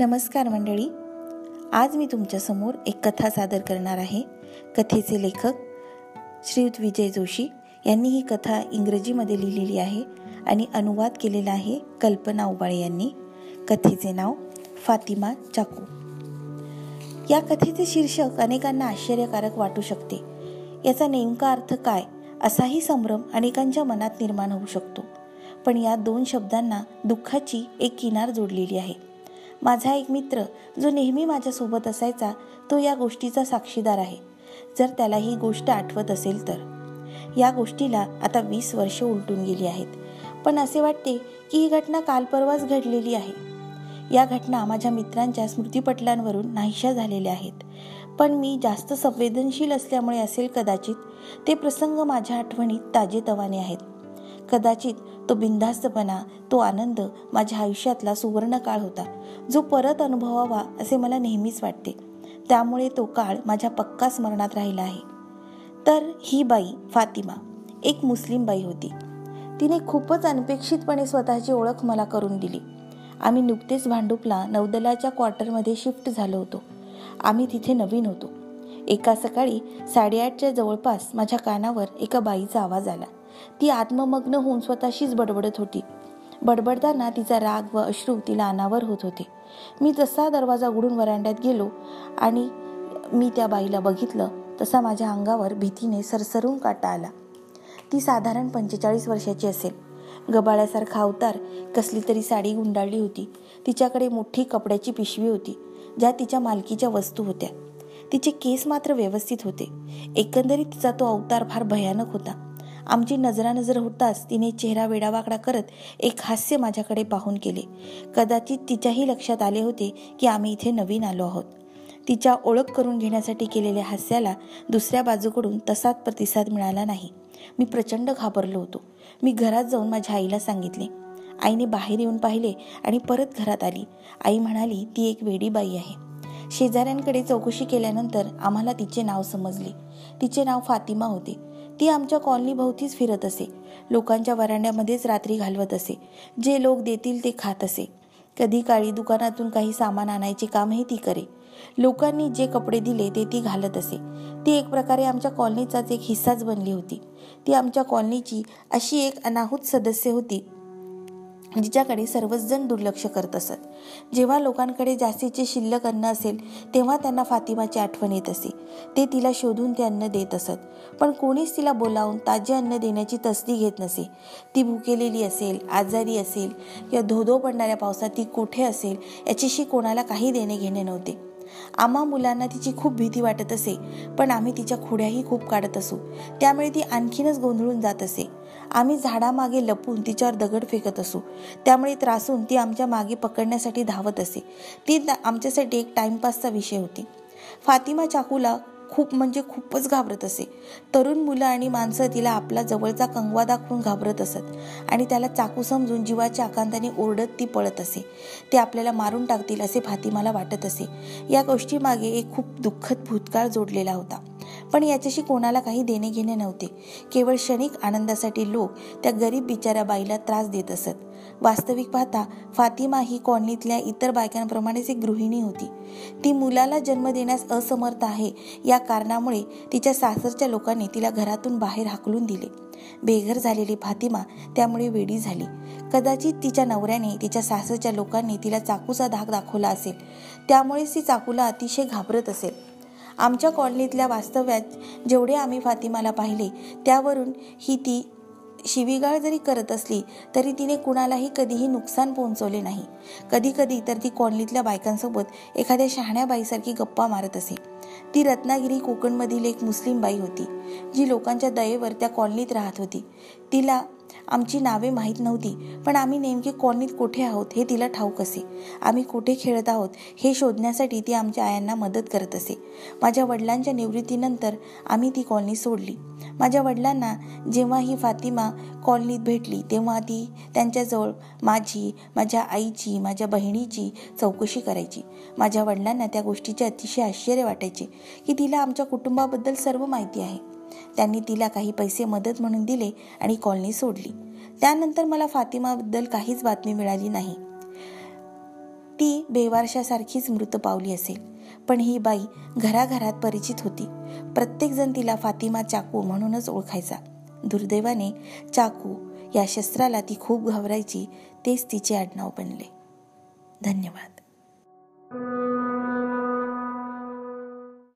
नमस्कार मंडळी. आज मी तुमच्यासमोर एक कथा सादर करणार आहे. कथेचे लेखक श्रीयुत विजय जोशी यांनी ही कथा इंग्रजीमध्ये लिहिलेली आहे आणि अनुवाद केलेला आहे कल्पना उबाळे यांनी. कथेचे नाव फातिमा चाकू. या कथेचे शीर्षक अनेकांना आश्चर्यकारक वाटू शकते. याचा नेमका अर्थ काय असाही संभ्रम अनेकांच्या मनात निर्माण होऊ शकतो. पण या दोन शब्दांना दुःखाची एक किनार जोडलेली आहे. माझा एक मित्र जो नेहमी माझ्यासोबत असायचा तो या गोष्टीचा साक्षीदार आहे. जर त्याला ही गोष्ट आठवत असेल तर. या गोष्टीला आता वीस वर्ष उलटून गेली आहेत. पण असे वाटते की ही घटना काल परवाच घडलेली आहे. या घटना माझ्या मित्रांच्या स्मृतीपटलांवरून नाहीशा झालेल्या आहेत. पण मी जास्त संवेदनशील असल्यामुळे असेल कदाचित ते प्रसंग माझ्या आठवणीत ताजेतवाने आहेत. कदाचित तो बिनधास्तपणा तो आनंद माझ्या आयुष्यातला सुवर्ण काळ होता. जो परत अनुभवावा असे मला नेहमीच वाटते. त्यामुळे तो काळ माझ्या पक्का स्मरणात राहिला आहे. तर ही बाई फातिमा एक मुस्लिम बाई होती. तिने खूपच अनपेक्षितपणे स्वतःची ओळख मला करून दिली. आम्ही नुकतेच भांडुपला नौदलाच्या क्वार्टरमध्ये शिफ्ट झालो होतो. आम्ही तिथे नवीन होतो. एका सकाळी साडेआठच्या जवळपास माझ्या कानावर एका बाईचा आवाज आला. ती आत्ममग्न होऊन स्वतःशीच बडबडत होती. बडबडताना तिचा राग व अश्रू तिला अनावर होत होते. मी जसा दरवाजा उघडून वरांड्यात गेलो आणि मी त्या बाईला बघितलं तसा माझ्या अंगावर भीतीने सरसरून काटा आला. ती साधारण पंचेचाळीस वर्षाची असेल. गबाळ्यासारखा अवतार कसली तरी साडी गुंडाळली होती. तिच्याकडे मोठी कपड्याची पिशवी होती ज्या तिच्या मालकीच्या वस्तू होत्या. तिचे केस मात्र व्यवस्थित होते. एकंदरीत तिचा तो अवतार फार भयानक होता. आमची नजरानजर होताच तिने चेहरा वेडावाकडा करत एक हास्य माझ्याकडे पाहून केले. कदाचित तिच्याही लक्षात आले होते की आम्ही इथे नवीन आलो आहोत. तिच्या ओळख करून घेण्यासाठी केलेल्या हास्याला दुसऱ्या बाजूकडून तसाच प्रतिसाद मिळाला नाही. मी प्रचंड घाबरलो होतो. मी घरात जाऊन माझ्या आईला सांगितले. आईने बाहेर येऊन पाहिले आणि परत घरात आली. आई म्हणाली ती एक वेडी बाई आहे. शेजाऱ्यांकडे चौकशी केल्यानंतर आम्हाला तिचे नाव समजले. तिचे नाव फातिमा होते. ती आमच्या कॉलनीभोवतीच फिरत असे. लोकांच्या वरांड्यामध्येच रात्री घालवत असे. जे लोक देतील ते खात असे. कधी काळी दुकानातून काही सामान आणायचे कामही ती करे. लोकांनी जे कपडे दिले ते ती घालत असे. ती एक प्रकारे आमच्या कॉलनीचाच एक हिस्साच बनली होती. ती आमच्या कॉलनीची अशी एक अनाहूत सदस्य होती. जिच्याकडे सर्वचजण दुर्लक्ष करत असत. जेव्हा लोकांकडे जास्तीचे शिल्लक अन्न असेल तेव्हा त्यांना फातिमाची आठवण येत असे. ते तिला शोधून ते अन्न देत असत. पण कोणीच तिला बोलावून ताजे अन्न देण्याची तसदी घेत नसे. ती भुकेलेली असेल आजारी असेल किंवा धोधो पडणाऱ्या पावसात ती कुठे असेल याच्याशी कोणाला काही देणे घेणे नव्हते. आम्हा मुलांना तिची खूप भीती वाटत असे पण आम्ही तिच्या खुड्याही खूप काढत असू. त्यामुळे ती आणखीनच गोंधळून जात असे. आम्ही झाडामागे लपून तिच्यावर दगड फेकत असू. त्यामुळे त्रासून ती आमच्या मागे पकडण्यासाठी धावत असे. ती आमच्यासाठी एक टाइमपासचा विषय होती. फातिमा चाकूला खूप म्हणजे खूपच घाबरत असे. तरुण मुलं आणि माणसं तिला आपला जवळचा कंगवा दाखवून घाबरत असत आणि त्याला चाकू समजून जीवाच्या आकांताने ओरडत ती पळत असे. ते आपल्याला मारून टाकतील असे फातिमाला वाटत असे. या गोष्टीमागे एक खूप दुःखद भूतकाळ जोडलेला होता. पण याच्याशी कोणाला काही देणे घेणे नव्हते. केवळ क्षणिक आनंदासाठी लोक त्या गरीब बिचाऱ्या बाईला त्रास देत असत. वास्तविक पाहता फातिमा ही कॉलनीतल्या इतर बायकांप्रमाणेच एक गृहिणी होती. ती मुलाला जन्म देण्यास असमर्थ आहे या कारणामुळे तिच्या सासरच्या लोकांनी तिला घरातून बाहेर हाकलून दिले. बेघर झालेली फातिमा त्यामुळे वेडी झाली. कदाचित तिच्या नवऱ्याने तिच्या सासरच्या लोकांनी तिला चाकूचा धाक दाखवला असेल. त्यामुळेच ती चाकूला अतिशय घाबरत असेल. आमच्या कॉलनीतल्या वास्तव्यात जेवढे आम्ही फातिमाला पाहिले त्यावरून ही ती शिवीगाळ जरी करत असली तरी तिने कुणालाही कधीही नुकसान पोहोचवले नाही. कधी कधी तर ती कॉलनीतल्या बायकांसोबत एखाद्या शहाण्या बाईसारखी गप्पा मारत असे. ती रत्नागिरी कोकणमधील एक मुस्लिम बाई होती जी लोकांच्या दयेवर त्या कॉलनीत राहत होती. तिला आमची नावे माहीत नव्हती पण आम्ही नेमके कॉलनीत कुठे आहोत हे तिला ठाऊक असे. आम्ही कुठे खेळत आहोत हे शोधण्यासाठी ती आमच्या आयांना मदत करत असे. माझ्या वडिलांच्या निवृत्तीनंतर आम्ही ती कॉलनी सोडली. माझ्या वडिलांना जेव्हा ही फातिमा कॉलनीत भेटली तेव्हा ती त्यांच्याजवळ माझी माझ्या आईची माझ्या बहिणीची चौकशी करायची. माझ्या वडिलांना त्या गोष्टीचे अतिशय आश्चर्य वाटायचे की तिला आमच्या कुटुंबाबद्दल सर्व माहिती आहे. त्यांनी तिला काही पैसे मदत म्हणून दिले आणि कॉलनी सोडली. त्यानंतर मला फातिमाबद्दल काहीच बातमी मिळाली नाही. ती बेवारशासारखीच मृत पावली असेल. पण ही बाई घराघरात परिचित होती. प्रत्येकजण तिला फातिमा चाकू म्हणूनच ओळखायचा. दुर्दैवाने चाकू या शस्त्राला ती खूप घाबरायची तेच तिचे आडनाव बनले. धन्यवाद.